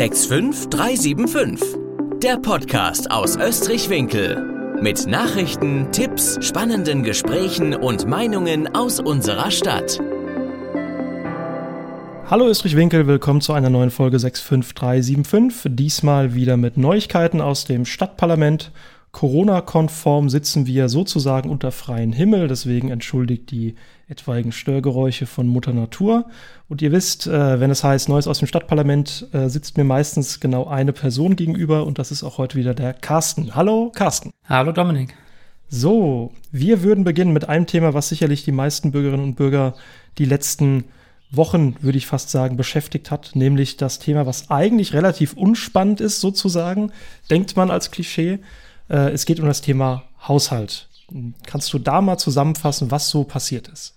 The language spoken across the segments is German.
65375. Der Podcast aus Österreich-Winkel. Mit Nachrichten, Tipps, spannenden Gesprächen und Meinungen aus unserer Stadt. Hallo Österreich-Winkel, willkommen zu einer neuen Folge 65375. Diesmal wieder mit Neuigkeiten aus dem Stadtparlament Corona-konform sitzen wir sozusagen unter freiem Himmel, deswegen entschuldigt die etwaigen Störgeräusche von Mutter Natur. Und ihr wisst, äh, wenn es heißt Neues aus dem Stadtparlament, äh, sitzt mir meistens genau eine Person gegenüber und das ist auch heute wieder der Carsten. Hallo Carsten. Hallo Dominik. So, wir würden beginnen mit einem Thema, was sicherlich die meisten Bürgerinnen und Bürger die letzten Wochen, würde ich fast sagen, beschäftigt hat, nämlich das Thema, was eigentlich relativ unspannend ist, sozusagen, denkt man als Klischee, äh, es geht um das Thema Haushalt. Kannst du da mal zusammenfassen, was so passiert ist?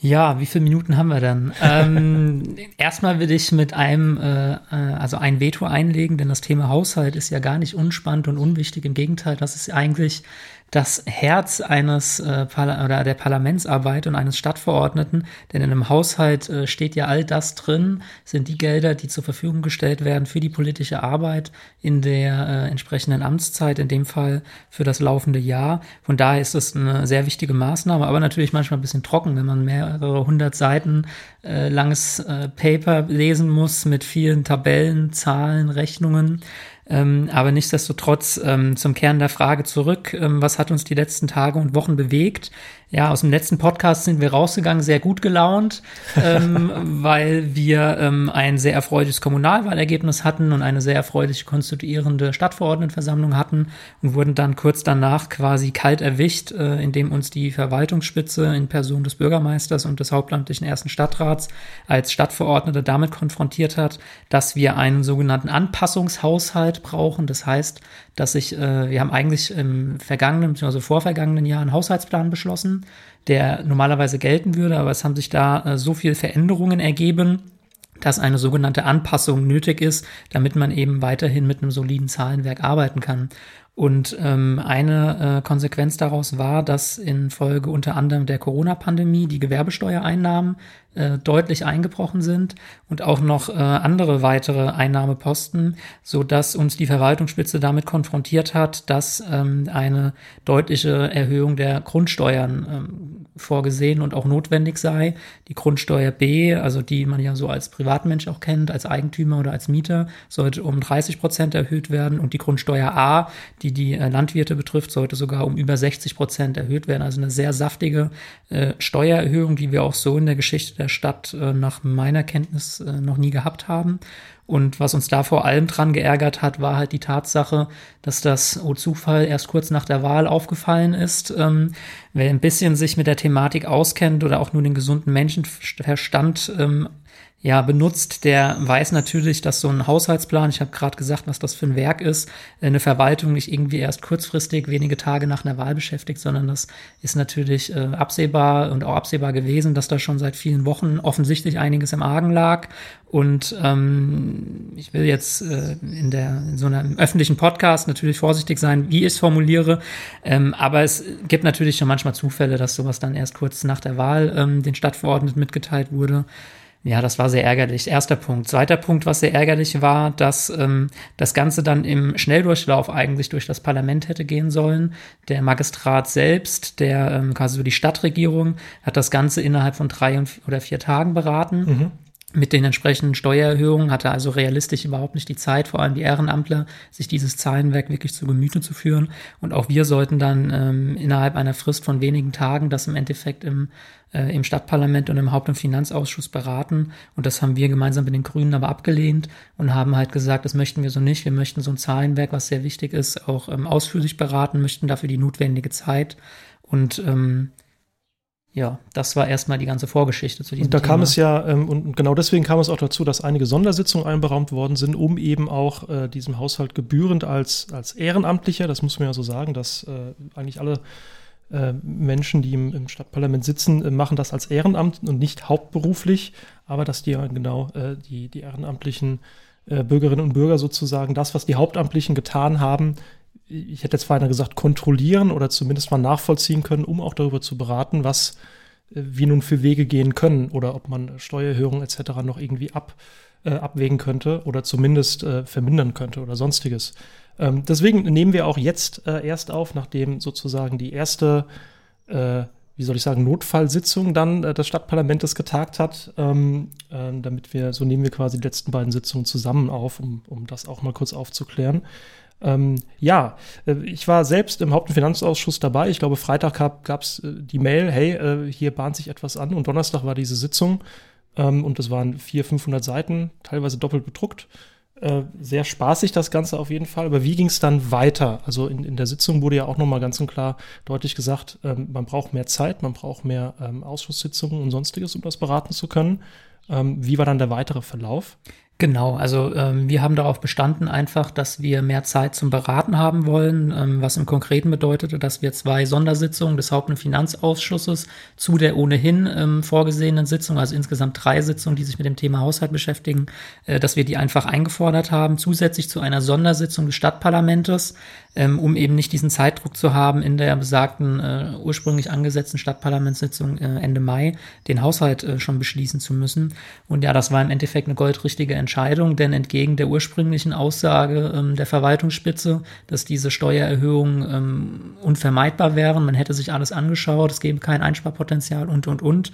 Ja, wie viele Minuten haben wir dann? ähm, erstmal will ich mit einem, äh, äh, also ein Veto einlegen, denn das Thema Haushalt ist ja gar nicht unspannend und unwichtig. Im Gegenteil, das ist eigentlich das Herz eines äh, oder der Parlamentsarbeit und eines Stadtverordneten, denn in einem Haushalt äh, steht ja all das drin, sind die Gelder, die zur Verfügung gestellt werden für die politische Arbeit in der äh, entsprechenden Amtszeit, in dem Fall für das laufende Jahr. Von daher ist es eine sehr wichtige Maßnahme, aber natürlich manchmal ein bisschen trocken, wenn man mehrere hundert Seiten äh, langes äh, Paper lesen muss mit vielen Tabellen, Zahlen, Rechnungen. Ähm, aber nichtsdestotrotz ähm, zum Kern der Frage zurück. Ähm, was hat uns die letzten Tage und Wochen bewegt? Ja, aus dem letzten Podcast sind wir rausgegangen, sehr gut gelaunt, ähm, weil wir ähm, ein sehr erfreuliches Kommunalwahlergebnis hatten und eine sehr erfreuliche konstituierende Stadtverordnetenversammlung hatten und wurden dann kurz danach quasi kalt erwischt, äh, indem uns die Verwaltungsspitze in Person des Bürgermeisters und des hauptamtlichen ersten Stadtrats als Stadtverordnete damit konfrontiert hat, dass wir einen sogenannten Anpassungshaushalt brauchen. Das heißt, dass ich, äh, wir haben eigentlich im vergangenen bzw. vorvergangenen Jahr einen Haushaltsplan beschlossen, der normalerweise gelten würde, aber es haben sich da äh, so viele Veränderungen ergeben, dass eine sogenannte Anpassung nötig ist, damit man eben weiterhin mit einem soliden Zahlenwerk arbeiten kann. Und ähm, eine äh, Konsequenz daraus war, dass infolge unter anderem der Corona-Pandemie die Gewerbesteuereinnahmen äh, deutlich eingebrochen sind und auch noch äh, andere weitere Einnahmeposten, so dass uns die Verwaltungsspitze damit konfrontiert hat, dass ähm, eine deutliche Erhöhung der Grundsteuern ähm, vorgesehen und auch notwendig sei. Die Grundsteuer B, also die man ja so als Privatmensch auch kennt, als Eigentümer oder als Mieter, sollte um 30 Prozent erhöht werden und die Grundsteuer A, die die äh, Landwirte betrifft, sollte sogar um über 60 Prozent erhöht werden. Also eine sehr saftige äh, Steuererhöhung, die wir auch so in der Geschichte der Stadt äh, nach meiner Kenntnis noch nie gehabt haben. Und was uns da vor allem dran geärgert hat, war halt die Tatsache, dass das, oh Zufall, erst kurz nach der Wahl aufgefallen ist. Ähm, wer ein bisschen sich mit der Thematik auskennt oder auch nur den gesunden Menschenverstand ähm, ja, benutzt, der weiß natürlich, dass so ein Haushaltsplan, ich habe gerade gesagt, was das für ein Werk ist, eine Verwaltung nicht irgendwie erst kurzfristig, wenige Tage nach einer Wahl beschäftigt, sondern das ist natürlich äh, absehbar und auch absehbar gewesen, dass da schon seit vielen Wochen offensichtlich einiges im Argen lag. Und ähm, ich will jetzt äh, in, der, in so einem öffentlichen Podcast natürlich vorsichtig sein, wie ich es formuliere. Ähm, aber es gibt natürlich schon manchmal Zufälle, dass sowas dann erst kurz nach der Wahl ähm, den Stadtverordneten mitgeteilt wurde. Ja, das war sehr ärgerlich. Erster Punkt. Zweiter Punkt, was sehr ärgerlich war, dass ähm, das Ganze dann im Schnelldurchlauf eigentlich durch das Parlament hätte gehen sollen. Der Magistrat selbst, der ähm, quasi so die Stadtregierung, hat das Ganze innerhalb von drei oder vier Tagen beraten. Mhm mit den entsprechenden Steuererhöhungen hatte also realistisch überhaupt nicht die Zeit, vor allem die Ehrenamtler, sich dieses Zahlenwerk wirklich zu Gemüte zu führen. Und auch wir sollten dann ähm, innerhalb einer Frist von wenigen Tagen das im Endeffekt im, äh, im Stadtparlament und im Haupt- und Finanzausschuss beraten. Und das haben wir gemeinsam mit den Grünen aber abgelehnt und haben halt gesagt, das möchten wir so nicht. Wir möchten so ein Zahlenwerk, was sehr wichtig ist, auch ähm, ausführlich beraten, möchten dafür die notwendige Zeit. Und ähm, ja, das war erstmal die ganze Vorgeschichte zu diesem Und da Thema. kam es ja, ähm, und genau deswegen kam es auch dazu, dass einige Sondersitzungen einberaumt worden sind, um eben auch äh, diesem Haushalt gebührend als, als Ehrenamtlicher, das muss man ja so sagen, dass äh, eigentlich alle äh, Menschen, die im, im Stadtparlament sitzen, äh, machen das als Ehrenamt und nicht hauptberuflich, aber dass die ja genau äh, die, die ehrenamtlichen äh, Bürgerinnen und Bürger sozusagen das, was die Hauptamtlichen getan haben, ich hätte jetzt vorhin gesagt, kontrollieren oder zumindest mal nachvollziehen können, um auch darüber zu beraten, was äh, wie nun für Wege gehen können oder ob man Steuererhöhungen etc. noch irgendwie ab, äh, abwägen könnte oder zumindest äh, vermindern könnte oder sonstiges. Ähm, deswegen nehmen wir auch jetzt äh, erst auf, nachdem sozusagen die erste, äh, wie soll ich sagen, Notfallsitzung dann äh, des Stadtparlamentes getagt hat, ähm, äh, damit wir, so nehmen wir quasi die letzten beiden Sitzungen zusammen auf, um, um das auch mal kurz aufzuklären. Ähm, ja, äh, ich war selbst im Haupt- und Finanzausschuss dabei. Ich glaube, Freitag gab es äh, die Mail, hey, äh, hier bahnt sich etwas an. Und Donnerstag war diese Sitzung. Ähm, und das waren 400, 500 Seiten, teilweise doppelt bedruckt. Sehr spaßig das Ganze auf jeden Fall. Aber wie ging es dann weiter? Also in, in der Sitzung wurde ja auch nochmal ganz und klar deutlich gesagt, ähm, man braucht mehr Zeit, man braucht mehr ähm, Ausschusssitzungen und sonstiges, um das beraten zu können. Ähm, wie war dann der weitere Verlauf? Genau, also ähm, wir haben darauf bestanden einfach, dass wir mehr Zeit zum Beraten haben wollen, ähm, was im Konkreten bedeutete, dass wir zwei Sondersitzungen des Haupt- und Finanzausschusses zu der ohnehin ähm, vorgesehenen Sitzung, also insgesamt drei Sitzungen, die sich mit dem Thema Haushalt beschäftigen, äh, dass wir die einfach eingefordert haben, zusätzlich zu einer Sondersitzung des Stadtparlamentes, ähm, um eben nicht diesen Zeitdruck zu haben, in der besagten äh, ursprünglich angesetzten Stadtparlamentssitzung äh, Ende Mai den Haushalt äh, schon beschließen zu müssen. Und ja, das war im Endeffekt eine goldrichtige Entscheidung, denn entgegen der ursprünglichen Aussage ähm, der Verwaltungsspitze, dass diese Steuererhöhungen ähm, unvermeidbar wären, man hätte sich alles angeschaut, es gäbe kein Einsparpotenzial und, und, und,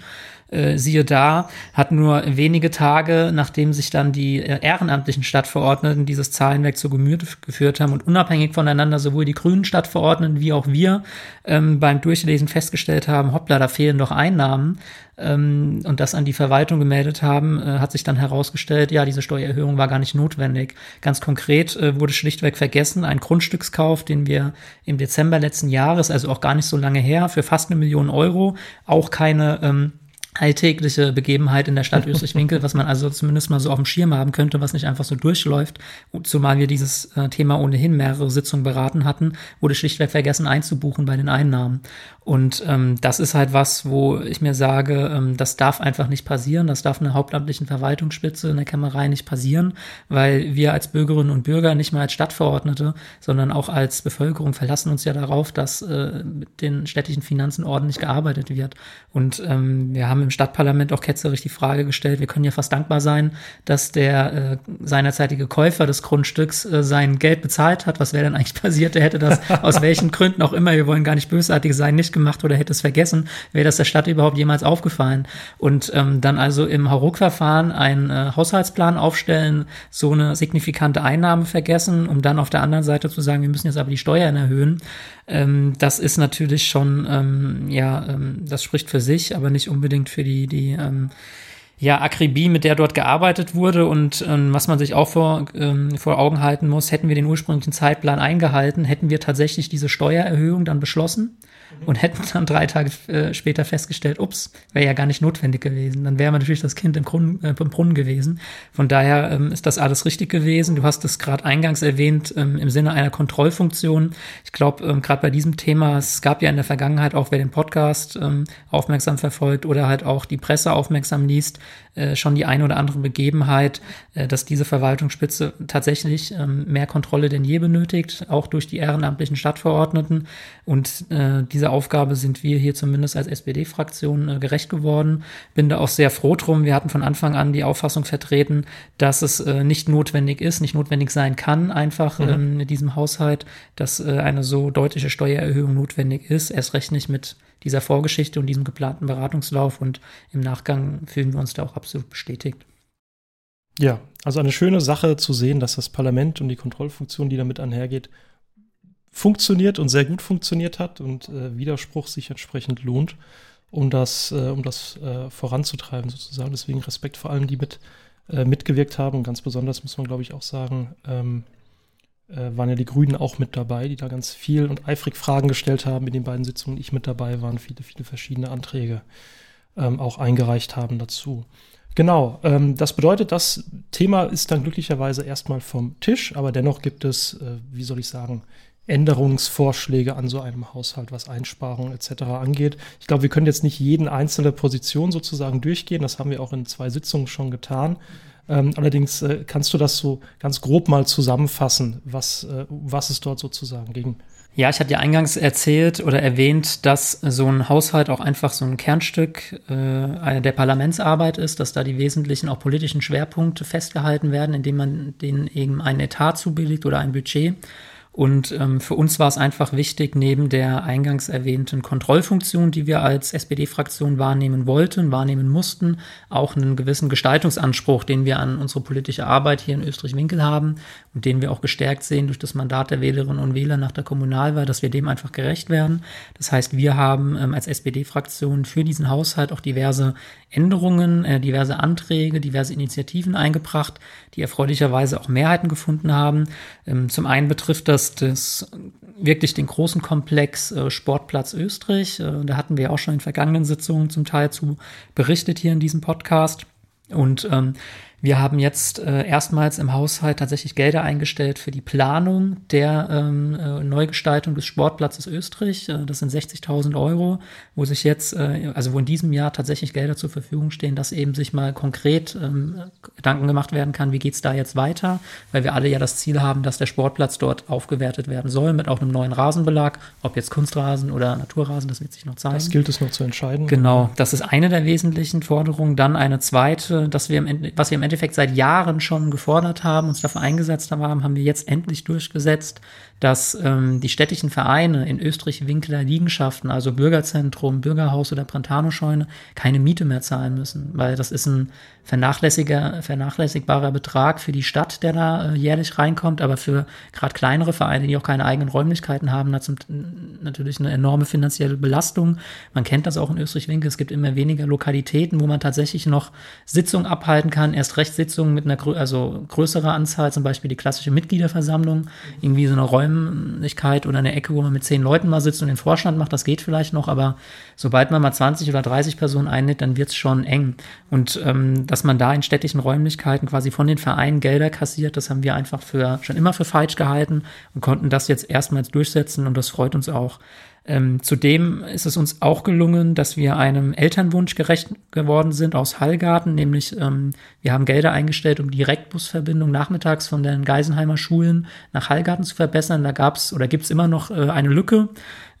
äh, siehe da, hat nur wenige Tage, nachdem sich dann die äh, ehrenamtlichen Stadtverordneten dieses Zahlenwerk zu Gemüte geführt haben und unabhängig voneinander sowohl die grünen Stadtverordneten wie auch wir ähm, beim Durchlesen festgestellt haben, hoppla, da fehlen doch Einnahmen ähm, und das an die Verwaltung gemeldet haben, äh, hat sich dann herausgestellt, ja, diese Steuererhöhung war gar nicht notwendig. Ganz konkret äh, wurde schlichtweg vergessen, ein Grundstückskauf, den wir im Dezember letzten Jahres, also auch gar nicht so lange her, für fast eine Million Euro, auch keine ähm, alltägliche Begebenheit in der Stadt Österreich-Winkel, was man also zumindest mal so auf dem Schirm haben könnte, was nicht einfach so durchläuft. Zumal wir dieses äh, Thema ohnehin mehrere Sitzungen beraten hatten, wurde schlichtweg vergessen einzubuchen bei den Einnahmen. Und ähm, das ist halt was, wo ich mir sage, ähm, das darf einfach nicht passieren. Das darf einer hauptamtlichen Verwaltungsspitze in der Kämmerei nicht passieren, weil wir als Bürgerinnen und Bürger, nicht mal als Stadtverordnete, sondern auch als Bevölkerung verlassen uns ja darauf, dass äh, mit den städtischen Finanzen ordentlich gearbeitet wird. Und ähm, wir haben im Stadtparlament auch ketzerisch die Frage gestellt, wir können ja fast dankbar sein, dass der äh, seinerzeitige Käufer des Grundstücks äh, sein Geld bezahlt hat. Was wäre denn eigentlich passiert? Er hätte das aus welchen Gründen auch immer, wir wollen gar nicht bösartig sein, nicht gemacht oder hätte es vergessen, wäre das der Stadt überhaupt jemals aufgefallen. Und ähm, dann also im Hauruck-Verfahren einen äh, Haushaltsplan aufstellen, so eine signifikante Einnahme vergessen, um dann auf der anderen Seite zu sagen, wir müssen jetzt aber die Steuern erhöhen. Ähm, das ist natürlich schon, ähm, ja, ähm, das spricht für sich, aber nicht unbedingt für die, die ähm, ja, Akribie, mit der dort gearbeitet wurde und ähm, was man sich auch vor, ähm, vor Augen halten muss, hätten wir den ursprünglichen Zeitplan eingehalten, hätten wir tatsächlich diese Steuererhöhung dann beschlossen und hätten dann drei Tage äh, später festgestellt, ups, wäre ja gar nicht notwendig gewesen. Dann wäre natürlich das Kind im, Grund, äh, im Brunnen gewesen. Von daher ähm, ist das alles richtig gewesen. Du hast es gerade eingangs erwähnt ähm, im Sinne einer Kontrollfunktion. Ich glaube, ähm, gerade bei diesem Thema, es gab ja in der Vergangenheit auch, wer den Podcast ähm, aufmerksam verfolgt oder halt auch die Presse aufmerksam liest, äh, schon die eine oder andere Begebenheit, äh, dass diese Verwaltungsspitze tatsächlich ähm, mehr Kontrolle denn je benötigt, auch durch die ehrenamtlichen Stadtverordneten. Und äh, diese Aufgabe sind wir hier zumindest als SPD-Fraktion äh, gerecht geworden. Bin da auch sehr froh drum. Wir hatten von Anfang an die Auffassung vertreten, dass es äh, nicht notwendig ist, nicht notwendig sein kann, einfach mhm. ähm, mit diesem Haushalt, dass äh, eine so deutliche Steuererhöhung notwendig ist. Erst recht nicht mit dieser Vorgeschichte und diesem geplanten Beratungslauf. Und im Nachgang fühlen wir uns da auch absolut bestätigt. Ja, also eine schöne Sache zu sehen, dass das Parlament und die Kontrollfunktion, die damit einhergeht, funktioniert und sehr gut funktioniert hat und äh, Widerspruch sich entsprechend lohnt, um das, äh, um das äh, voranzutreiben sozusagen. Deswegen Respekt vor allem, die mit äh, mitgewirkt haben und ganz besonders muss man, glaube ich, auch sagen, ähm, äh, waren ja die Grünen auch mit dabei, die da ganz viel und eifrig Fragen gestellt haben in den beiden Sitzungen. Ich mit dabei waren, viele, viele verschiedene Anträge ähm, auch eingereicht haben dazu. Genau, ähm, das bedeutet, das Thema ist dann glücklicherweise erstmal vom Tisch, aber dennoch gibt es, äh, wie soll ich sagen, Änderungsvorschläge an so einem Haushalt, was Einsparungen etc. angeht. Ich glaube, wir können jetzt nicht jeden einzelne Position sozusagen durchgehen. Das haben wir auch in zwei Sitzungen schon getan. Ähm, allerdings äh, kannst du das so ganz grob mal zusammenfassen, was, äh, was es dort sozusagen ging. Ja, ich hatte ja eingangs erzählt oder erwähnt, dass so ein Haushalt auch einfach so ein Kernstück äh, der Parlamentsarbeit ist, dass da die wesentlichen auch politischen Schwerpunkte festgehalten werden, indem man denen eben einen Etat zubilligt oder ein Budget. Und ähm, für uns war es einfach wichtig, neben der eingangs erwähnten Kontrollfunktion, die wir als SPD-Fraktion wahrnehmen wollten, wahrnehmen mussten, auch einen gewissen Gestaltungsanspruch, den wir an unsere politische Arbeit hier in Österreich-Winkel haben und den wir auch gestärkt sehen durch das Mandat der Wählerinnen und Wähler nach der Kommunalwahl, dass wir dem einfach gerecht werden. Das heißt, wir haben ähm, als SPD-Fraktion für diesen Haushalt auch diverse Änderungen, äh, diverse Anträge, diverse Initiativen eingebracht, die erfreulicherweise auch Mehrheiten gefunden haben. Ähm, zum einen betrifft das das wirklich den großen Komplex äh, Sportplatz Österreich. Äh, da hatten wir auch schon in vergangenen Sitzungen zum Teil zu berichtet hier in diesem Podcast. Und ähm, wir haben jetzt äh, erstmals im Haushalt tatsächlich Gelder eingestellt für die Planung der ähm, äh, Neugestaltung des Sportplatzes Österreich. Äh, das sind 60.000 Euro, wo sich jetzt, äh, also wo in diesem Jahr tatsächlich Gelder zur Verfügung stehen, dass eben sich mal konkret ähm, Gedanken gemacht werden kann, wie geht's da jetzt weiter, weil wir alle ja das Ziel haben, dass der Sportplatz dort aufgewertet werden soll mit auch einem neuen Rasenbelag, ob jetzt Kunstrasen oder Naturrasen, das wird sich noch zeigen. Das gilt es noch zu entscheiden. Genau, das ist eine der wesentlichen Forderungen. Dann eine zweite, dass wir im Ende, was wir im Endeffekt seit Jahren schon gefordert haben, uns dafür eingesetzt haben, haben wir jetzt endlich durchgesetzt, dass ähm, die städtischen Vereine in Österreich-Winkler Liegenschaften, also Bürgerzentrum, Bürgerhaus oder Brentano-Scheune, keine Miete mehr zahlen müssen, weil das ist ein vernachlässiger, vernachlässigbarer Betrag für die Stadt, der da äh, jährlich reinkommt, aber für gerade kleinere Vereine, die auch keine eigenen Räumlichkeiten haben, hat natürlich eine enorme finanzielle Belastung. Man kennt das auch in Österreich-Winkel, es gibt immer weniger Lokalitäten, wo man tatsächlich noch Sitzungen abhalten kann, erst recht Sitzungen mit einer also größerer Anzahl, zum Beispiel die klassische Mitgliederversammlung, irgendwie so eine Räumlichkeit Räumlichkeit oder eine Ecke, wo man mit zehn Leuten mal sitzt und den Vorstand macht, das geht vielleicht noch, aber sobald man mal 20 oder 30 Personen einnimmt, dann wird es schon eng. Und ähm, dass man da in städtischen Räumlichkeiten quasi von den Vereinen Gelder kassiert, das haben wir einfach für schon immer für falsch gehalten und konnten das jetzt erstmals durchsetzen und das freut uns auch. Ähm, zudem ist es uns auch gelungen, dass wir einem Elternwunsch gerecht geworden sind aus Hallgarten, nämlich ähm, wir haben Gelder eingestellt, um Direktbusverbindung nachmittags von den Geisenheimer Schulen nach Hallgarten zu verbessern. Da gab es oder gibt es immer noch äh, eine Lücke.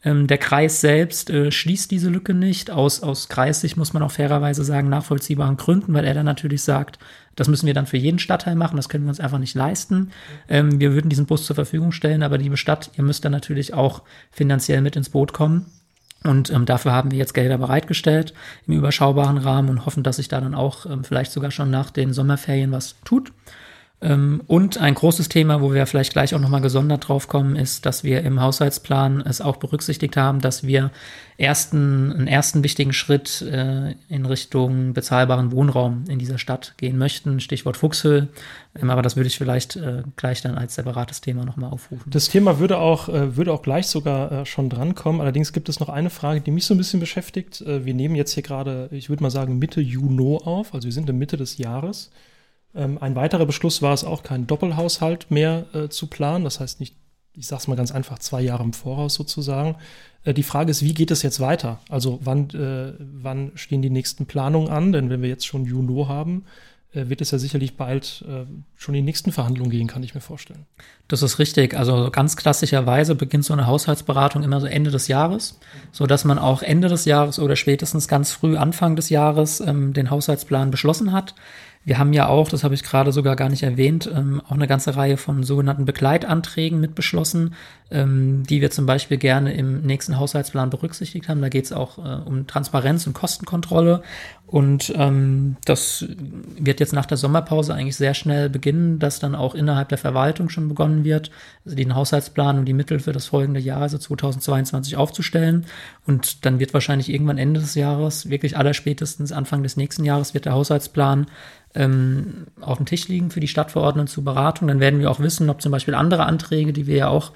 Ähm, der Kreis selbst äh, schließt diese Lücke nicht. Aus, aus Kreissicht muss man auch fairerweise sagen, nachvollziehbaren Gründen, weil er dann natürlich sagt, das müssen wir dann für jeden Stadtteil machen, das können wir uns einfach nicht leisten. Ähm, wir würden diesen Bus zur Verfügung stellen, aber liebe Stadt, ihr müsst dann natürlich auch finanziell mit ins Boot kommen. Und ähm, dafür haben wir jetzt Gelder bereitgestellt im überschaubaren Rahmen und hoffen, dass sich da dann auch ähm, vielleicht sogar schon nach den Sommerferien was tut. Ähm, und ein großes Thema, wo wir vielleicht gleich auch nochmal gesondert drauf kommen, ist, dass wir im Haushaltsplan es auch berücksichtigt haben, dass wir ersten, einen ersten wichtigen Schritt äh, in Richtung bezahlbaren Wohnraum in dieser Stadt gehen möchten. Stichwort Fuchshöhl. Ähm, aber das würde ich vielleicht äh, gleich dann als separates Thema nochmal aufrufen. Das Thema würde auch, äh, würde auch gleich sogar schon drankommen. Allerdings gibt es noch eine Frage, die mich so ein bisschen beschäftigt. wir nehmen jetzt hier gerade, ich würde mal sagen, Mitte Juni auf. Also wir sind in Mitte des Jahres. Ähm, ein weiterer Beschluss war es auch, keinen Doppelhaushalt mehr äh, zu planen. Das heißt nicht, ich sage es mal ganz einfach, zwei Jahre im Voraus sozusagen. Äh, die Frage ist, wie geht es jetzt weiter? Also wann, äh, wann stehen die nächsten Planungen an? Denn wenn wir jetzt schon Juni haben, äh, wird es ja sicherlich bald äh, schon in die nächsten Verhandlungen gehen, kann ich mir vorstellen. Das ist richtig. Also ganz klassischerweise beginnt so eine Haushaltsberatung immer so Ende des Jahres, so dass man auch Ende des Jahres oder spätestens ganz früh Anfang des Jahres ähm, den Haushaltsplan beschlossen hat. Wir haben ja auch, das habe ich gerade sogar gar nicht erwähnt, ähm, auch eine ganze Reihe von sogenannten Begleitanträgen mit beschlossen, ähm, die wir zum Beispiel gerne im nächsten Haushaltsplan berücksichtigt haben. Da geht es auch äh, um Transparenz und Kostenkontrolle. Und ähm, das wird jetzt nach der Sommerpause eigentlich sehr schnell beginnen, dass dann auch innerhalb der Verwaltung schon begonnen wird, also den Haushaltsplan und die Mittel für das folgende Jahr, also 2022, aufzustellen. Und dann wird wahrscheinlich irgendwann Ende des Jahres, wirklich allerspätestens Anfang des nächsten Jahres, wird der Haushaltsplan ähm, auf dem Tisch liegen für die Stadtverordneten zur Beratung. Dann werden wir auch wissen, ob zum Beispiel andere Anträge, die wir ja auch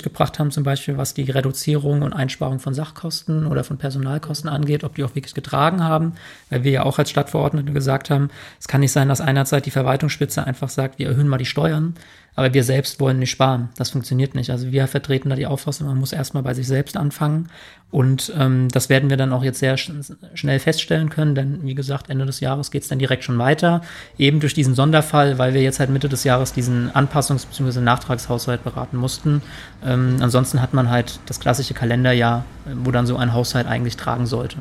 durchgebracht haben, zum Beispiel was die Reduzierung und Einsparung von Sachkosten oder von Personalkosten angeht, ob die auch wirklich getragen haben, weil wir ja auch als Stadtverordnete gesagt haben, es kann nicht sein, dass einerseits die Verwaltungsspitze einfach sagt, wir erhöhen mal die Steuern, aber wir selbst wollen nicht sparen. Das funktioniert nicht. Also wir vertreten da die Auffassung, man muss erstmal bei sich selbst anfangen. Und ähm, das werden wir dann auch jetzt sehr sch schnell feststellen können, denn wie gesagt, Ende des Jahres geht es dann direkt schon weiter. Eben durch diesen Sonderfall, weil wir jetzt halt Mitte des Jahres diesen Anpassungs- bzw. Nachtragshaushalt beraten mussten. Ähm, ansonsten hat man halt das klassische Kalenderjahr, wo dann so ein Haushalt eigentlich tragen sollte.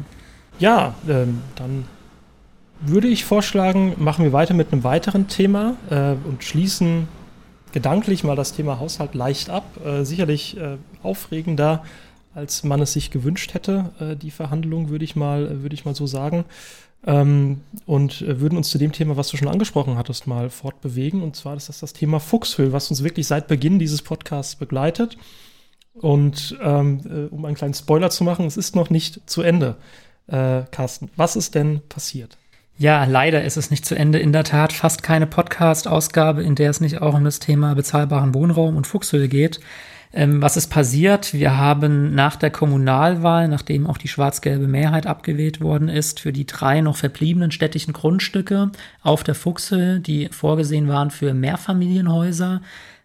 Ja, ähm, dann würde ich vorschlagen, machen wir weiter mit einem weiteren Thema äh, und schließen gedanklich mal das Thema Haushalt leicht ab. Äh, sicherlich äh, aufregender, als man es sich gewünscht hätte, äh, die Verhandlung, würde ich mal, würde ich mal so sagen. Ähm, und äh, würden uns zu dem Thema, was du schon angesprochen hattest, mal fortbewegen. Und zwar ist das das Thema Fuchshöhl, was uns wirklich seit Beginn dieses Podcasts begleitet. Und ähm, äh, um einen kleinen Spoiler zu machen, es ist noch nicht zu Ende. Äh, Carsten, was ist denn passiert? Ja, leider ist es nicht zu Ende. In der Tat fast keine Podcast-Ausgabe, in der es nicht auch um das Thema bezahlbaren Wohnraum und Fuchshöhe geht. Ähm, was ist passiert? Wir haben nach der Kommunalwahl, nachdem auch die schwarz-gelbe Mehrheit abgewählt worden ist, für die drei noch verbliebenen städtischen Grundstücke auf der Fuchshöhe, die vorgesehen waren für Mehrfamilienhäuser,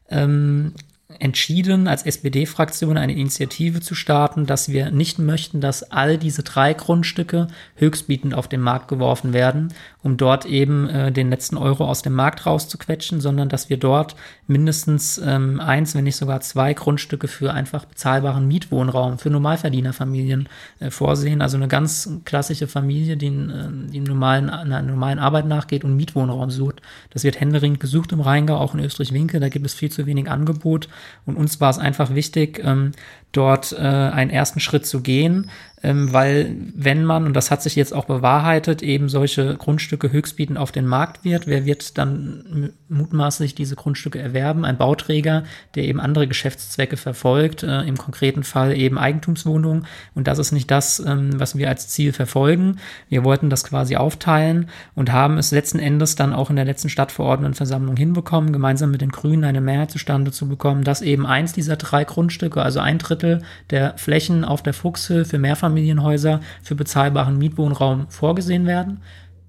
ähm, entschieden, als SPD-Fraktion eine Initiative zu starten, dass wir nicht möchten, dass all diese drei Grundstücke höchstbietend auf den Markt geworfen werden, um dort eben äh, den letzten Euro aus dem Markt rauszuquetschen, sondern dass wir dort mindestens ähm, eins, wenn nicht sogar zwei Grundstücke für einfach bezahlbaren Mietwohnraum für Normalverdienerfamilien äh, vorsehen. Also eine ganz klassische Familie, die, äh, die einer normalen Arbeit nachgeht und Mietwohnraum sucht. Das wird händeringend gesucht im Rheingau, auch in Österreich-Winkel. Da gibt es viel zu wenig Angebot. Und uns war es einfach wichtig, ähm, dort äh, einen ersten Schritt zu gehen, weil wenn man, und das hat sich jetzt auch bewahrheitet, eben solche Grundstücke höchstbietend auf den Markt wird, wer wird dann mutmaßlich diese Grundstücke erwerben? Ein Bauträger, der eben andere Geschäftszwecke verfolgt, äh, im konkreten Fall eben Eigentumswohnungen. Und das ist nicht das, ähm, was wir als Ziel verfolgen. Wir wollten das quasi aufteilen und haben es letzten Endes dann auch in der letzten Stadtverordnetenversammlung hinbekommen, gemeinsam mit den Grünen eine Mehrheit zustande zu bekommen, dass eben eins dieser drei Grundstücke, also ein Drittel der Flächen auf der Fuchshöhe für Mehrfamilien Mehrfamilienhäuser für bezahlbaren Mietwohnraum vorgesehen werden.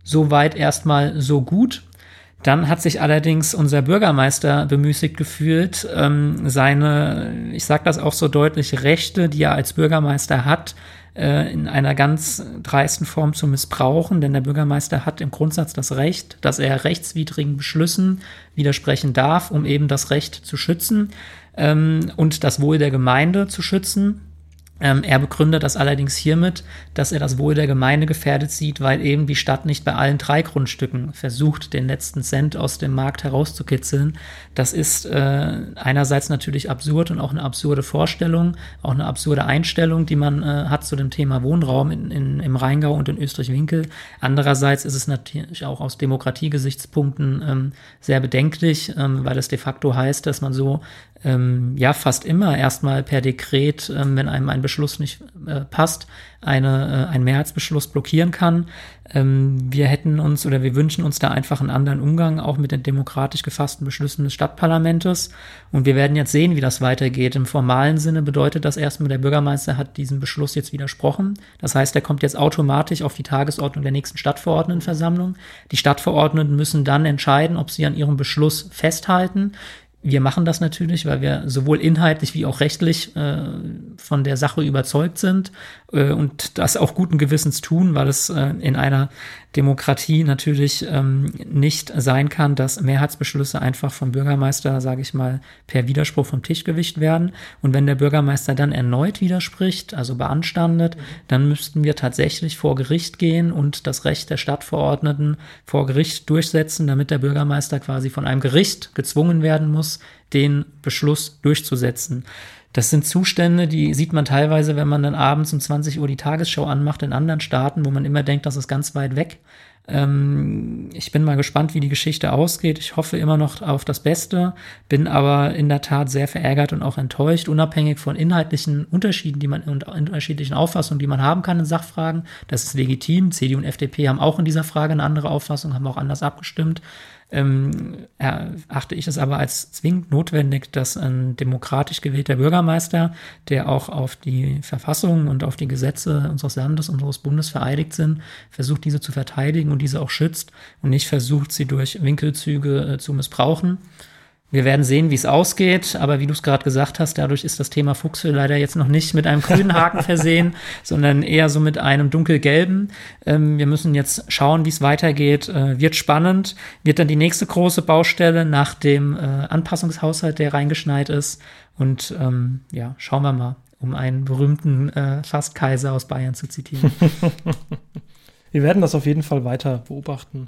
Soweit erstmal so gut. Dann hat sich allerdings unser Bürgermeister bemüßigt gefühlt, ähm, seine, ich sage das auch so deutlich, Rechte, die er als Bürgermeister hat, äh, in einer ganz dreisten Form zu missbrauchen. Denn der Bürgermeister hat im Grundsatz das Recht, dass er rechtswidrigen Beschlüssen widersprechen darf, um eben das Recht zu schützen ähm, und das Wohl der Gemeinde zu schützen. Ähm, er begründet das allerdings hiermit, dass er das Wohl der Gemeinde gefährdet sieht, weil eben die Stadt nicht bei allen drei Grundstücken versucht, den letzten Cent aus dem Markt herauszukitzeln. Das ist äh, einerseits natürlich absurd und auch eine absurde Vorstellung, auch eine absurde Einstellung, die man äh, hat zu dem Thema Wohnraum in, in, im Rheingau und in Österreich-Winkel. Andererseits ist es natürlich auch aus Demokratiegesichtspunkten ähm, sehr bedenklich, ähm, weil es de facto heißt, dass man so ähm, ja fast immer erstmal per Dekret, ähm, wenn einem ein Beschluss nicht äh, passt, eine, äh, einen Mehrheitsbeschluss blockieren kann. Ähm, wir hätten uns oder wir wünschen uns da einfach einen anderen Umgang auch mit den demokratisch gefassten Beschlüssen des Stadtparlamentes. Und wir werden jetzt sehen, wie das weitergeht. Im formalen Sinne bedeutet das erstmal, der Bürgermeister hat diesem Beschluss jetzt widersprochen. Das heißt, er kommt jetzt automatisch auf die Tagesordnung der nächsten Stadtverordnetenversammlung. Die Stadtverordneten müssen dann entscheiden, ob sie an ihrem Beschluss festhalten wir machen das natürlich, weil wir sowohl inhaltlich wie auch rechtlich äh, von der Sache überzeugt sind äh, und das auch guten Gewissens tun, weil es äh, in einer Demokratie natürlich ähm, nicht sein kann, dass Mehrheitsbeschlüsse einfach vom Bürgermeister, sage ich mal, per Widerspruch vom Tisch gewicht werden. Und wenn der Bürgermeister dann erneut widerspricht, also beanstandet, dann müssten wir tatsächlich vor Gericht gehen und das Recht der Stadtverordneten vor Gericht durchsetzen, damit der Bürgermeister quasi von einem Gericht gezwungen werden muss, den Beschluss durchzusetzen. Das sind Zustände, die sieht man teilweise, wenn man dann abends um 20 Uhr die Tagesschau anmacht in anderen Staaten, wo man immer denkt, das ist ganz weit weg. Ähm, ich bin mal gespannt, wie die Geschichte ausgeht. Ich hoffe immer noch auf das Beste, bin aber in der Tat sehr verärgert und auch enttäuscht, unabhängig von inhaltlichen Unterschieden, die man und unterschiedlichen Auffassungen, die man haben kann in Sachfragen. Das ist legitim. CDU und FDP haben auch in dieser Frage eine andere Auffassung, haben auch anders abgestimmt ähm, erachte ich es aber als zwingend notwendig, dass ein demokratisch gewählter Bürgermeister, der auch auf die Verfassung und auf die Gesetze unseres Landes, unseres Bundes vereidigt sind, versucht, diese zu verteidigen und diese auch schützt und nicht versucht, sie durch Winkelzüge äh, zu missbrauchen. Wir werden sehen, wie es ausgeht, aber wie du es gerade gesagt hast, dadurch ist das Thema Fuchshöhe leider jetzt noch nicht mit einem grünen Haken versehen, sondern eher so mit einem dunkelgelben. Ähm, wir müssen jetzt schauen, wie es weitergeht. Äh, wird spannend. Wird dann die nächste große Baustelle nach dem äh, Anpassungshaushalt, der reingeschneit ist. Und ähm, ja, schauen wir mal, um einen berühmten äh, Fastkaiser aus Bayern zu zitieren. wir werden das auf jeden Fall weiter beobachten.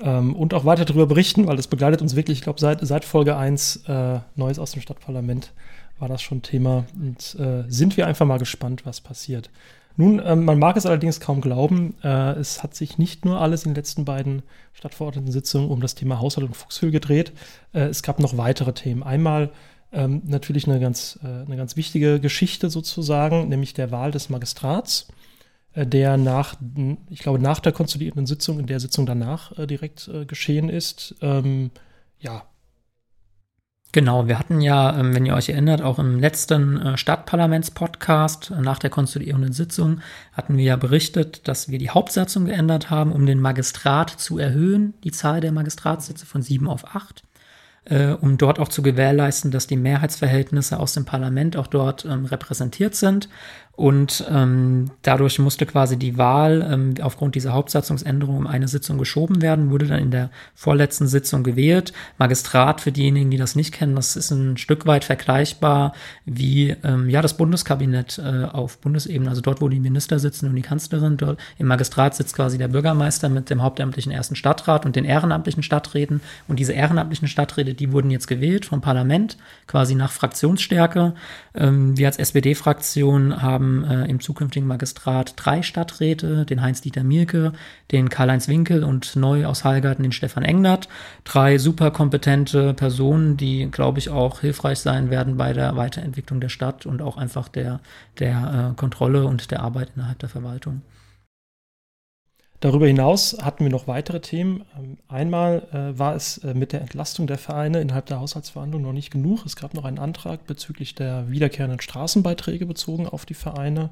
Ähm, und auch weiter darüber berichten, weil das begleitet uns wirklich, ich glaube, seit, seit Folge 1 äh, Neues aus dem Stadtparlament war das schon Thema. Und äh, sind wir einfach mal gespannt, was passiert. Nun, ähm, man mag es allerdings kaum glauben, äh, es hat sich nicht nur alles in den letzten beiden Stadtverordneten-Sitzungen um das Thema Haushalt und Fuchshöhe gedreht. Äh, es gab noch weitere Themen. Einmal ähm, natürlich eine ganz, äh, eine ganz wichtige Geschichte sozusagen, nämlich der Wahl des Magistrats. Äh, der nach, ich glaube, nach der konstituierenden Sitzung, in der Sitzung danach äh, direkt äh, geschehen ist. Ähm, ja. Genau, wir hatten ja, ähm, wenn ihr euch erinnert, auch im letzten äh, Stadtparlaments-Podcast äh, nach der konstituierenden Sitzung hatten wir ja berichtet, dass wir die Hauptsatzung geändert haben, um den Magistrat zu erhöhen, die Zahl der Magistratssitze von sieben auf acht äh, um dort auch zu gewährleisten, dass die Mehrheitsverhältnisse aus dem Parlament auch dort ähm, repräsentiert sind. Und ähm, dadurch musste quasi die Wahl ähm, aufgrund dieser Hauptsatzungsänderung um eine Sitzung geschoben werden, wurde dann in der vorletzten Sitzung gewählt. Magistrat, für diejenigen, die das nicht kennen, das ist ein Stück weit vergleichbar wie ähm, ja das Bundeskabinett äh, auf Bundesebene, also dort, wo die Minister sitzen und die Kanzlerin. Dort im Magistrat sitzt quasi der Bürgermeister mit dem hauptamtlichen ersten Stadtrat und den ehrenamtlichen Stadträten. Und diese ehrenamtlichen Stadträte, die wurden jetzt gewählt vom Parlament, quasi nach Fraktionsstärke. Ähm, wir als SPD-Fraktion haben haben äh, im zukünftigen Magistrat drei Stadträte, den Heinz-Dieter Mielke, den Karl-Heinz Winkel und neu aus Heilgarten den Stefan Engnert. Drei super kompetente Personen, die, glaube ich, auch hilfreich sein werden bei der Weiterentwicklung der Stadt und auch einfach der, der äh, Kontrolle und der Arbeit innerhalb der Verwaltung. Darüber hinaus hatten wir noch weitere Themen. Ähm, einmal äh, war es äh, mit der Entlastung der Vereine innerhalb der Haushaltsverhandlungen noch nicht genug. Es gab noch einen Antrag bezüglich der wiederkehrenden Straßenbeiträge bezogen auf die Vereine.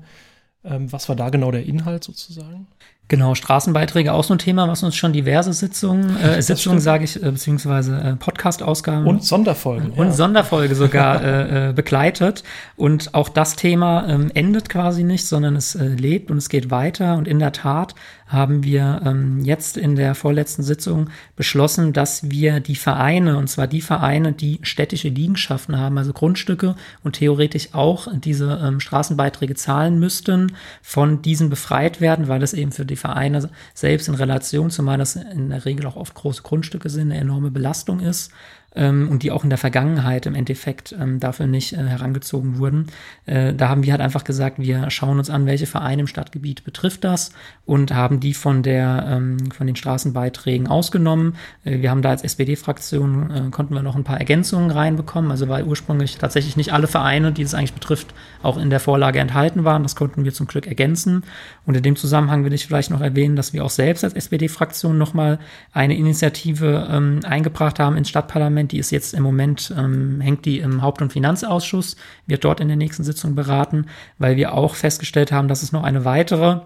Ähm, was war da genau der Inhalt sozusagen? Genau, Straßenbeiträge auch so ein Thema, was uns schon diverse Sitzungen, äh, Sitzungen sage ich, äh, beziehungsweise äh, Podcast-Ausgaben. Und Sonderfolgen. Und ja. Sonderfolge sogar äh, äh, begleitet. Und auch das Thema ähm, endet quasi nicht, sondern es äh, lebt und es geht weiter. Und in der Tat haben wir ähm, jetzt in der vorletzten Sitzung beschlossen, dass wir die Vereine, und zwar die Vereine, die städtische Liegenschaften haben, also Grundstücke und theoretisch auch diese ähm, Straßenbeiträge zahlen müssten, von diesen befreit werden, weil es eben für die Vereine selbst in Relation, zumal das in der Regel auch oft große Grundstücke sind, eine enorme Belastung ist ähm, und die auch in der Vergangenheit im Endeffekt ähm, dafür nicht äh, herangezogen wurden. Äh, da haben wir halt einfach gesagt, wir schauen uns an, welche Vereine im Stadtgebiet betrifft das und haben die von der ähm, von den Straßenbeiträgen ausgenommen. Äh, wir haben da als SPD-Fraktion äh, konnten wir noch ein paar Ergänzungen reinbekommen, also weil ursprünglich tatsächlich nicht alle Vereine, die das eigentlich betrifft, auch in der Vorlage enthalten waren. Das konnten wir zum Glück ergänzen. Und in dem Zusammenhang will ich vielleicht noch erwähnen, dass wir auch selbst als SPD-Fraktion nochmal eine Initiative ähm, eingebracht haben ins Stadtparlament Parlament. Die ist jetzt im Moment, ähm, hängt die im Haupt- und Finanzausschuss, wird dort in der nächsten Sitzung beraten, weil wir auch festgestellt haben, dass es noch eine weitere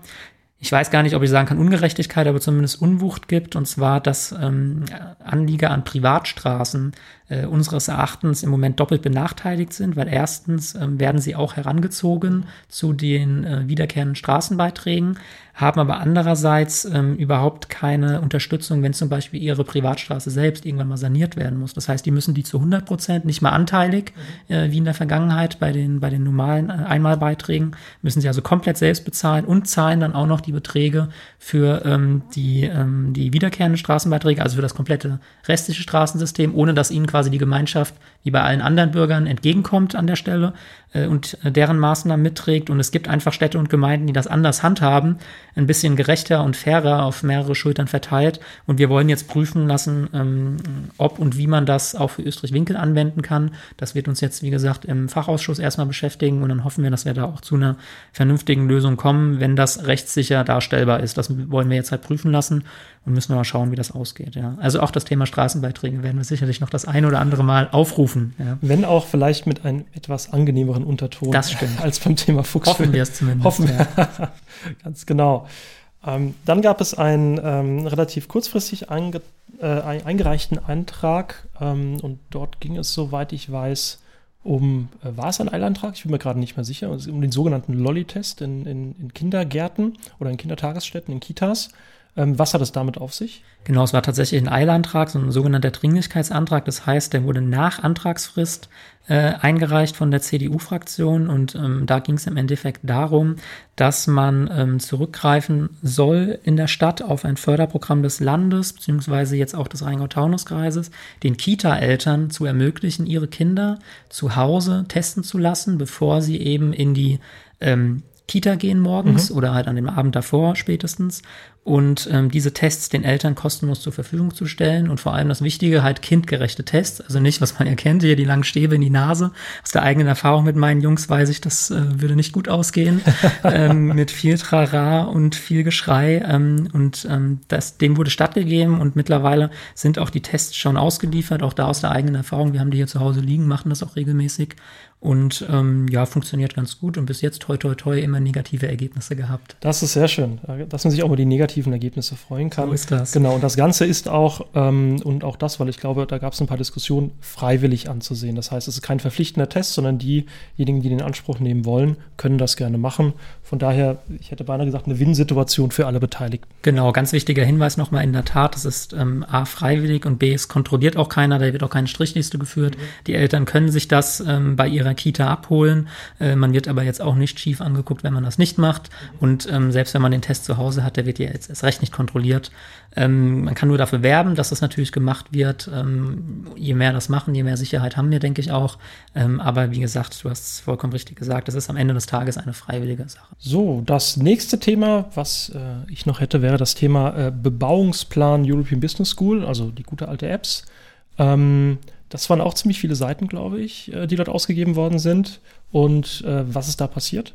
ich weiß gar nicht, ob ich sagen kann Ungerechtigkeit, aber zumindest Unwucht gibt, und zwar, dass ähm, Anlieger an Privatstraßen äh, unseres Erachtens im Moment doppelt benachteiligt sind, weil erstens ähm, werden sie auch herangezogen zu den äh, wiederkehrenden Straßenbeiträgen, haben aber andererseits ähm, überhaupt keine Unterstützung, wenn zum Beispiel ihre Privatstraße selbst irgendwann mal saniert werden muss. Das heißt, die müssen die zu 100 Prozent, nicht mal anteilig, mhm. äh, wie in der Vergangenheit bei den, bei den normalen äh, Einmalbeiträgen, müssen sie also komplett selbst bezahlen und zahlen dann auch noch die Beträge für ähm, die, ähm, die wiederkehrenden Straßenbeiträge, also für das komplette restliche Straßensystem, ohne dass ihnen quasi die Gemeinschaft wie bei allen anderen Bürgern entgegenkommt an der Stelle äh, und äh, deren Maßnahmen mitträgt. Und es gibt einfach Städte und Gemeinden, die das anders handhaben, ein bisschen gerechter und fairer auf mehrere Schultern verteilt. Und wir wollen jetzt prüfen lassen, ähm, ob und wie man das auch für Österreich-Winkel anwenden kann. Das wird uns jetzt, wie gesagt, im Fachausschuss erstmal beschäftigen und dann hoffen wir, dass wir da auch zu einer vernünftigen Lösung kommen, wenn das rechtssicher darstellbar ist. Das wollen wir jetzt halt prüfen lassen und müssen wir mal schauen, wie das ausgeht. Ja. Also auch das Thema Straßenbeiträge werden wir sicherlich noch das ein oder andere Mal aufrufen. Ja. Wenn auch vielleicht mit einem etwas angenehmeren Unterton das stimmt. als beim Thema Fuchs. Hoffen wir es zumindest. Hoffen wir. Ja. Ganz genau. Ähm, dann gab es einen ähm, relativ kurzfristig einge äh, eingereichten Antrag ähm, und dort ging es, soweit ich weiß, um, äh, war es ein Eilantrag? Ich bin mir gerade nicht mehr sicher, um den sogenannten Lolli-Test in, in, in, Kindergärten oder in Kindertagesstätten, in Kitas. Ähm, was hat es damit auf sich? Genau, es war tatsächlich ein Eilantrag, so ein sogenannter Dringlichkeitsantrag. Das heißt, der wurde nach Antragsfrist äh, eingereicht von der CDU-Fraktion und ähm, da ging es im Endeffekt darum, dass man ähm, zurückgreifen soll in der Stadt auf ein Förderprogramm des Landes, beziehungsweise jetzt auch des Rheingau-Taunus-Kreises, den Kita-Eltern zu ermöglichen, ihre Kinder zu Hause testen zu lassen, bevor sie eben in die ähm, Kita gehen morgens mhm. oder halt an dem Abend davor spätestens und ähm, diese Tests den Eltern kostenlos zur Verfügung zu stellen und vor allem das Wichtige halt kindgerechte Tests, also nicht, was man erkennt, hier die langen Stäbe in die Nase. Aus der eigenen Erfahrung mit meinen Jungs weiß ich, das äh, würde nicht gut ausgehen, ähm, mit viel Trara und viel Geschrei ähm, und ähm, das, dem wurde stattgegeben und mittlerweile sind auch die Tests schon ausgeliefert, auch da aus der eigenen Erfahrung, wir haben die hier zu Hause liegen, machen das auch regelmäßig und ähm, ja, funktioniert ganz gut und bis jetzt toi toi toi immer negative Ergebnisse gehabt. Das ist sehr schön, dass man sich auch über die negativen Ergebnisse freuen kann. So ist das. Genau, und das Ganze ist auch, ähm, und auch das, weil ich glaube, da gab es ein paar Diskussionen, freiwillig anzusehen. Das heißt, es ist kein verpflichtender Test, sondern diejenigen, die den Anspruch nehmen wollen, können das gerne machen. Von daher, ich hätte beinahe gesagt, eine Win-Situation für alle Beteiligten. Genau, ganz wichtiger Hinweis nochmal in der Tat, es ist ähm, A, freiwillig und B, es kontrolliert auch keiner, da wird auch keine Strichliste geführt. Mhm. Die Eltern können sich das ähm, bei ihrer Kita abholen. Äh, man wird aber jetzt auch nicht schief angeguckt, wenn man das nicht macht. Und ähm, selbst wenn man den Test zu Hause hat, der wird ja jetzt erst recht nicht kontrolliert. Ähm, man kann nur dafür werben, dass das natürlich gemacht wird. Ähm, je mehr das machen, je mehr Sicherheit haben wir, denke ich auch. Ähm, aber wie gesagt, du hast es vollkommen richtig gesagt, das ist am Ende des Tages eine freiwillige Sache. So, das nächste Thema, was äh, ich noch hätte, wäre das Thema äh, Bebauungsplan European Business School, also die gute alte Apps. Ähm, das waren auch ziemlich viele Seiten, glaube ich, äh, die dort ausgegeben worden sind. Und äh, was ist da passiert?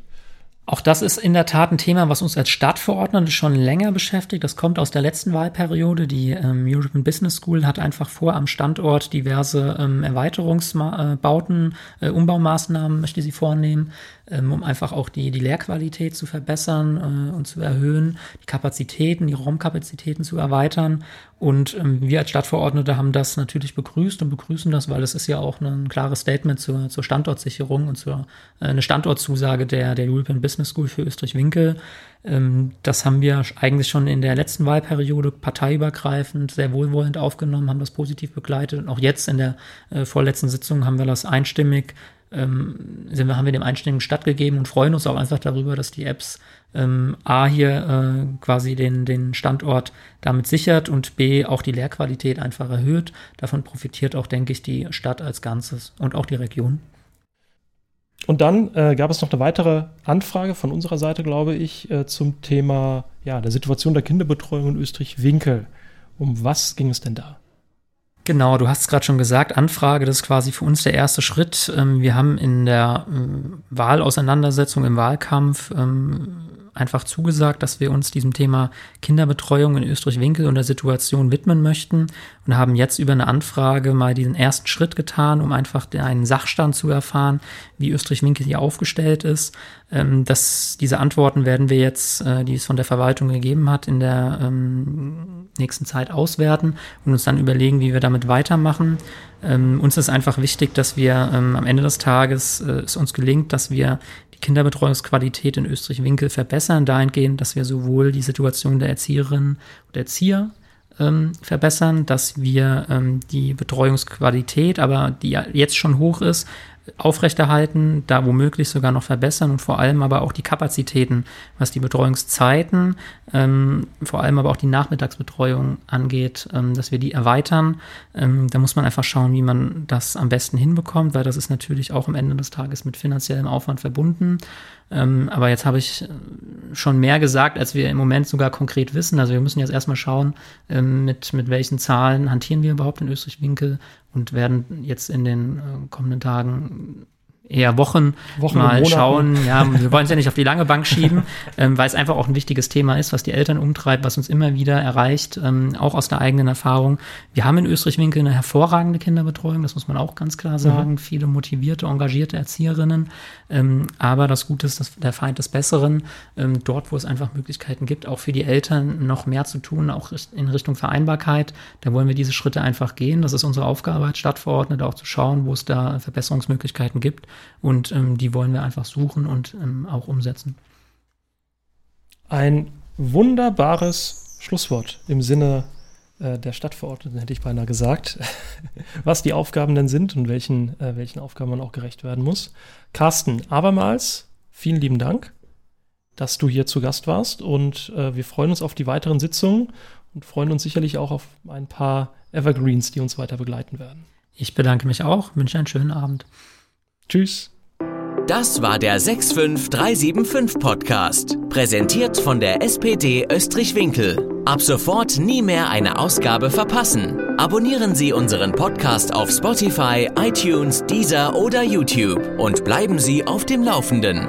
Auch das ist in der Tat ein Thema, was uns als Stadtverordnete schon länger beschäftigt. Das kommt aus der letzten Wahlperiode. Die ähm, European Business School hat einfach vor, am Standort diverse ähm, Erweiterungsbauten, äh, Umbaumaßnahmen möchte sie vornehmen ähm, um einfach auch die, die Lehrqualität zu verbessern äh, und zu erhöhen, die Kapazitäten, die Raumkapazitäten zu erweitern. Und ähm, wir als Stadtverordnete haben das natürlich begrüßt und begrüßen das, weil es ist ja auch ein klares Statement zur, zur Standortsicherung und zur äh, eine Standortzusage der, der European Business School für Österreich-Winkel. Ähm, das haben wir eigentlich schon in der letzten Wahlperiode parteiübergreifend sehr wohlwollend aufgenommen, haben das positiv begleitet. Und auch jetzt in der äh, vorletzten Sitzung haben wir das einstimmig ähm, sind wir, haben wir dem Einstellungen stattgegeben und freuen uns auch einfach darüber, dass die Apps ähm, A hier äh, quasi den, den Standort damit sichert und B auch die Lehrqualität einfach erhöht. Davon profitiert auch, denke ich, die Stadt als Ganzes und auch die Region. Und dann äh, gab es noch eine weitere Anfrage von unserer Seite, glaube ich, äh, zum Thema ja, der Situation der Kinderbetreuung in Österreich-Winkel. Um was ging es denn da? Genau, du hast es gerade schon gesagt, Anfrage, das ist quasi für uns der erste Schritt. Ähm, wir haben in der ähm, Wahlauseinandersetzung, im Wahlkampf ähm, einfach zugesagt, dass wir uns diesem Thema Kinderbetreuung in Österreich-Winkel und der Situation widmen möchten und haben jetzt über eine Anfrage mal diesen ersten Schritt getan, um einfach einen Sachstand zu erfahren, wie Österreich-Winkel hier aufgestellt ist. Ähm, das, diese Antworten werden wir jetzt, äh, die es von der Verwaltung gegeben hat, in der ähm, nächsten Zeit auswerten und uns dann überlegen, wie wir damit weitermachen. Ähm, uns ist einfach wichtig, dass wir ähm, am Ende des Tages äh, es uns gelingt, dass wir Kinderbetreuungsqualität in Österreich-Winkel verbessern, dahingehend, dass wir sowohl die Situation der Erzieherinnen und Erzieher ähm, verbessern, dass wir ähm, die Betreuungsqualität, aber die jetzt schon hoch ist, aufrechterhalten, da womöglich sogar noch verbessern und vor allem aber auch die Kapazitäten, was die Betreuungszeiten, ähm, vor allem aber auch die Nachmittagsbetreuung angeht, ähm, dass wir die erweitern. Ähm, da muss man einfach schauen, wie man das am besten hinbekommt, weil das ist natürlich auch am Ende des Tages mit finanziellem Aufwand verbunden. Ähm, aber jetzt habe ich äh, schon mehr gesagt, als wir im Moment sogar konkret wissen. Also wir müssen jetzt erstmal schauen, ähm, mit, mit welchen Zahlen hantieren wir überhaupt in Österreich-Winkel und werden jetzt in den äh, kommenden Tagen eher Wochen, Wochen mal schauen. Ja, wir wollen es ja nicht auf die lange Bank schieben, ähm, weil es einfach auch ein wichtiges Thema ist, was die Eltern umtreibt, was uns immer wieder erreicht, ähm, auch aus der eigenen Erfahrung. Wir haben in Österreich-Winkel eine hervorragende Kinderbetreuung, das muss man auch ganz klar sagen. Mhm. Viele motivierte, engagierte Erzieherinnen. Ähm, aber das Gute ist, dass der Feind des Besseren, ähm, dort, wo es einfach Möglichkeiten gibt, auch für die Eltern noch mehr zu tun, auch in Richtung Vereinbarkeit. Da wollen wir diese Schritte einfach gehen. Das ist unsere Aufgabe als Stadtverordnete, auch zu schauen, wo es da Verbesserungsmöglichkeiten gibt. Und ähm, die wollen wir einfach suchen und ähm, auch umsetzen. Ein wunderbares Schlusswort im Sinne äh, der Stadtverordneten, hätte ich beinahe gesagt, was die Aufgaben denn sind und welchen, äh, welchen Aufgaben man auch gerecht werden muss. Carsten, abermals vielen lieben Dank, dass du hier zu Gast warst und äh, wir freuen uns auf die weiteren Sitzungen und freuen uns sicherlich auch auf ein paar Evergreens, die uns weiter begleiten werden. Ich bedanke mich auch, wünsche einen schönen Abend. Tschüss. Das war der 65375 Podcast, präsentiert von der SPD Österreich-Winkel. Ab sofort nie mehr eine Ausgabe verpassen. Abonnieren Sie unseren Podcast auf Spotify, iTunes, Deezer oder YouTube und bleiben Sie auf dem Laufenden.